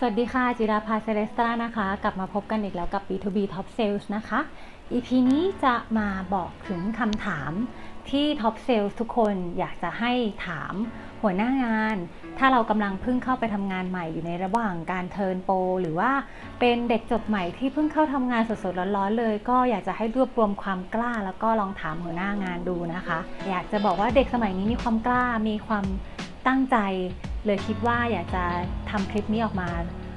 สวัสดีค่ะ จิราภาเซเลสตรานะคะ กลับมาพบกันอีกแล้วกับ B2B Top Sales นะคะ EP นี้จะมาบอกถึงคำถามที่ Top Sales ทุกคนอยากจะให้ถามหัวหน้างาน ถ้าเรากำลังเพิ่งเข้าไปทำงานใหม่อยู่ในระหว่างการเทิร์นโปรหรือว่าเป็นเด็กจบใหม่ที่เพิ่งเข้าทำงานสดๆร้อนๆเลย ก็อยากจะให้รวบรวมความกล้า แล้วก็ลองถามหัวหน้างานดูนะคะ อยากจะบอกว่าเด็กสมัยนี้มีความกล้ามีความตั้งใจเลยคิดว่าอยากจะทำคลิปนี้ออกมา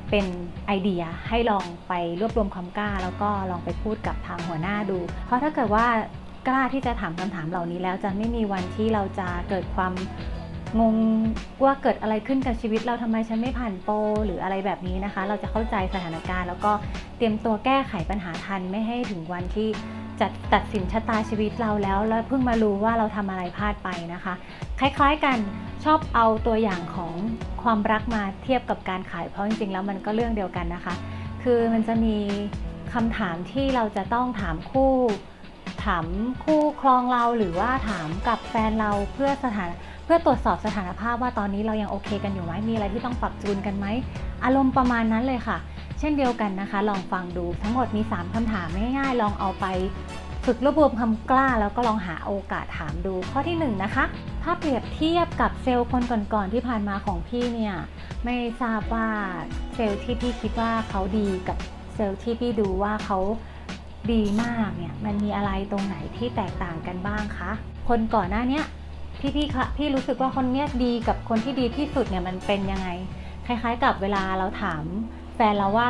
เป็นไอเดียให้ลองไปรวบรวมความกล้า แล้วก็ลองไปพูดกับทางหัวหน้าดู เพราะถ้าเกิดว่ากล้าที่จะถามคำถามเหล่านี้แล้วจะไม่มีวันที่เราจะเกิดความงงว่าเกิดอะไรขึ้นกับชีวิตเราทำไมฉันไม่ผ่านโปรหรืออะไรแบบนี้นะคะ เราจะเข้าใจสถานการณ์ แล้วก็เตรียมตัวแก้ไขปัญหาทันไม่ให้ถึงวันที่ จะตัดสินชะตาชีวิตเราแล้ว แล้วเพิ่งมารู้ว่าเราทำอะไรพลาดไปนะคะ คล้ายๆกันชอบเอาตัวอย่างของความรักมาเทียบกับการขายเพราะจริงๆแล้วมันก็เรื่องเดียวกันนะคะ คือมันจะมีคำถามที่เราจะต้องถามคู่ ถามคู่ครองเราหรือว่าถามกับแฟนเราเพื่อสถานเพื่อตรวจสอบสถานภาพว่าตอนนี้เรายังโอเคกันอยู่ไหมมีอะไรที่ต้องปรับจูนกันไหมอารมณ์ประมาณนั้นเลยค่ะ เช่นเดียวกันนะคะ ลองฟังดูทั้งหมดมี 3คำถามง่ายๆ ลองเอาไปฝึกรวบรวมคำกล้า แล้วก็ลองหาโอกาสถามดูข้อที่1นนะคะถ้าเปรียบเทียบกับเซลล์คนก่อนๆที่ผ่านมาของพี่เนี่ยไม่ทราบว่าเซลล์ที่พี่คิดว่าเขาดีกับเซลล์ที่พี่ดูว่าเขาดีมากเนี่ยมันมีอะไรตรงไหนที่แตกต่างกันบ้างคะคนก่อนหน้านี้พี่พี่คะพี่รู้สึกว่าคนเนี้ยดีกับคนที่ดีที่สุดเนี่ยมันเป็นยังไง คล้ายๆ กับเวลาเราถาม นเราว่า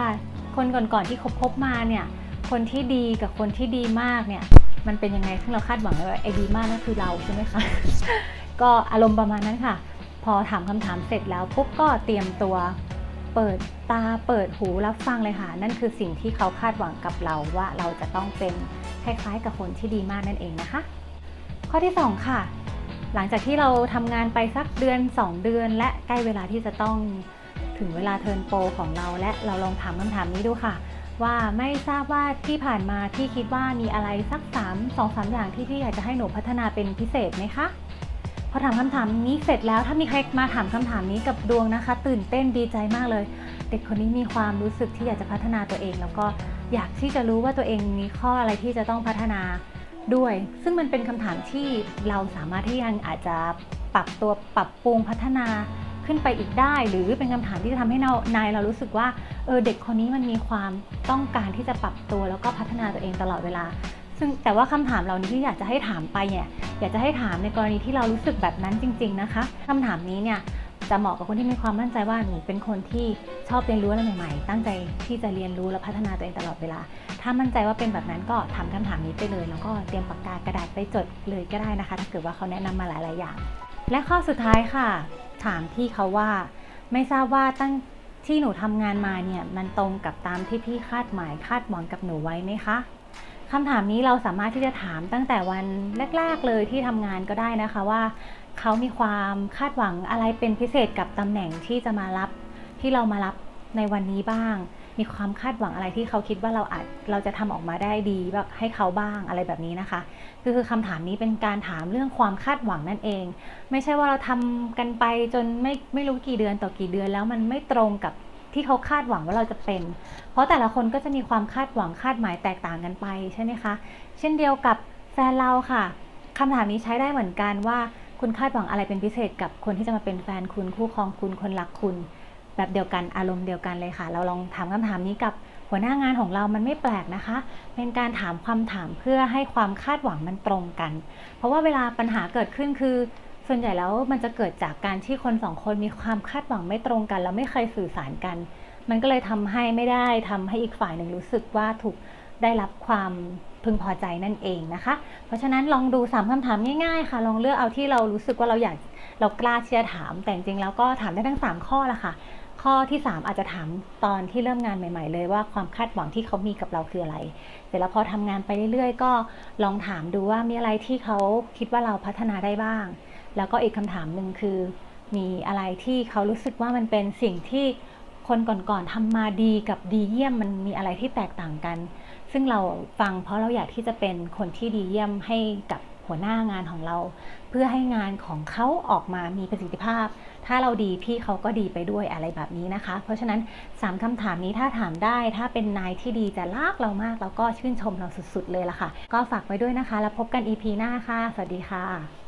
คนก่อนๆที่คบคบมาเนี่ยคนที่ดีกับคนที่ดีมากเนี่ยมันเป็นยังไงซึ่งเราคาดหวังว่าไอ้ดีมากนั่นคือเราใช่ไหมคะ ก็อารมณ์ประมาณนั้นค่ะ พอถามคำถามเสร็จแล้วปุ๊บก็เตรียมตัวเปิดตาเปิดหูรับฟังเลยค่ะ นั่นคือสิ่งที่เขาคาดหวังกับเราว่าเราจะต้องเป็นคล้ายๆ กับคนที่ดีมากนั่นเองนะคะ ข้อที่ 2 ค่ะ หลังจากที่เราทำงานไปสักเดือน 2 เดือน และใกล้เวลาที่จะต้อง ถึงเวลาเทิร์นโปรของเราและเราลองถามคำถามนี้ดูค่ะ ว่าไม่ทราบว่าที่ผ่านมาที่คิดว่ามีอะไรสัก3 2 3อย่างที่พี่อยากจะให้หนูพัฒนาเป็นพิเศษไหมคะพอถามคำถามนี้เสร็จแล้วถ้ามีใครมาถามคำถามนี้กับดวงนะคะ ตื่นเต้นดีใจมากเลย เด็กคนนี้มีความรู้สึกที่อยากจะพัฒนาตัวเอง แล้วก็อยากที่จะรู้ว่าตัวเองมีข้ออะไรที่จะต้องพัฒนาด้วย ซึ่งมันเป็นคำถามที่เราสามารถที่ยังอาจจะปรับตัวปรับปรุงพัฒนา ขึ้นไปอีกได้ หรือเป็นคำถามที่จะทำให้นายเรารู้สึกว่าเออเด็กคนนี้มันมีความต้องการที่จะปรับตัวแล้วก็พัฒนาตัวเองตลอดเวลา ซึ่งแต่ว่าคำถามเหล่านี้ที่อยากจะให้ถามไปเนี่ยอยากจะให้ถามในกรณีที่เรารู้สึกแบบนั้นจริง ๆนะคะคำถามนี้เนี่ยจะเหมาะกับคนที่มีความมั่นใจว่าหนูเป็นคนที่ชอบเรียนรู้อะไรใหม่ๆ ตั้งใจที่จะเรียนรู้และพัฒนาตัวเองตลอดเวลา ถ้ามั่นใจว่าเป็นแบบนั้นก็ถามคำถามนี้ไปเลย แล้วก็เตรียมปากกากระดาษไปจดเลยก็ได้นะคะ ถ้าเกิดว่าเขาแนะนำมาหลายๆอย่าง และข้อสุดท้ายค่ะ ถามพี่เขาว่า ไม่ทราบว่าตั้งที่หนูทำงานมาเนี่ยมันตรงกับตามที่พี่คาดหมายคาดหวังกับหนูไว้ไหมคะคำถามนี้เราสามารถที่จะถามตั้งแต่วันแรก ๆ เลยที่ทำงานก็ได้นะคะว่า เขามีความคาดหวังอะไรเป็นพิเศษกับตำแหน่งที่จะมารับที่เรามารับในวันนี้บ้าง มีความคาดหวังอะไรที่เขาคิดว่าเราอาจเราจะทำออกมาได้ดีแบบให้เขาบ้างอะไรแบบนี้นะคะ คือคือคำถามนี้เป็นการถามเรื่องความคาดหวังนั่นเอง ไม่ใช่ว่าเราทำกันไปจนไม่ไม่รู้กี่เดือนต่อกี่เดือนแล้วมันไม่ตรงกับที่เขาคาดหวังว่าเราจะเป็น เพราะแต่ละคนก็จะมีความคาดหวังคาดหมายแตกต่างกันไปใช่ไหมคะ เช่นเดียวกับแฟนเราค่ะคำถามนี้ใช้ได้เหมือนกันว่าคุณคาดหวังอะไรเป็นพิเศษกับคนที่จะมาเป็นแฟนคุณคู่ครองคุณคนรักคุณ แบบเดียวกันอารมณ์เดียวกันเลยค่ะ เราลองถามคำถามนี้กับหัวหน้างานของเรามันไม่แปลกนะคะ เป็นการถามความถามเพื่อให้ความคาดหวังมันตรงกัน เพราะว่าเวลาปัญหาเกิดขึ้นคือ ส่วนใหญ่แล้วมันจะเกิดจากการที่คนสองคนมีความคาดหวังไม่ตรงกันแล้วไม่เคยสื่อสารกัน มันก็เลยทำให้ไม่ได้ทำให้อีกฝ่ายหนึ่งรู้สึกว่าถูกได้รับความพึงพอใจนั่นเองนะคะ เพราะฉะนั้นลองดู3คำถามง่ายๆค่ะ ลองเลือกเอาที่เรารู้สึกว่าเราอยากเรากล้าที่จะถาม แต่จริงๆแล้วก็ถามได้ทั้ง 3 ข้อละค่ะ ข้อที่ 3 อาจจะถามตอนที่เริ่มงานใหม่ ๆ เลยว่าความคาดหวังที่เขามีกับเราคืออะไร เสร็จแล้วพอทำงานไปเรื่อยๆ ก็ลองถามดูว่ามีอะไรที่เขาคิดว่าเราพัฒนาได้บ้าง แล้วก็อีกคำถามหนึ่งคือ มีอะไรที่เขารู้สึกว่ามันเป็นสิ่งที่คนก่อนๆทำมาดีกับดีเยี่ยมมันมีอะไรที่แตกต่างกัน ซึ่งเราฟังเพราะเราอยากที่จะเป็นคนที่ดีเยี่ยมให้กับ หัวหน้างานของเรา เพื่อให้งานของเขาออกมามีประสิทธิภาพ ถ้าเราดีพี่เขาก็ดีไปด้วยอะไรแบบนี้นะคะ เพราะฉะนั้น 3คำถามนี้ถ้าถามได้ ถ้าเป็นนายที่ดีจะลากเรามาก แล้วก็ชื่นชมเราสุดๆเลยล่ะค่ะ ก็ฝากไว้ด้วยนะคะ แล้วพบกัน EP หน้าค่ะ สวัสดีค่ะ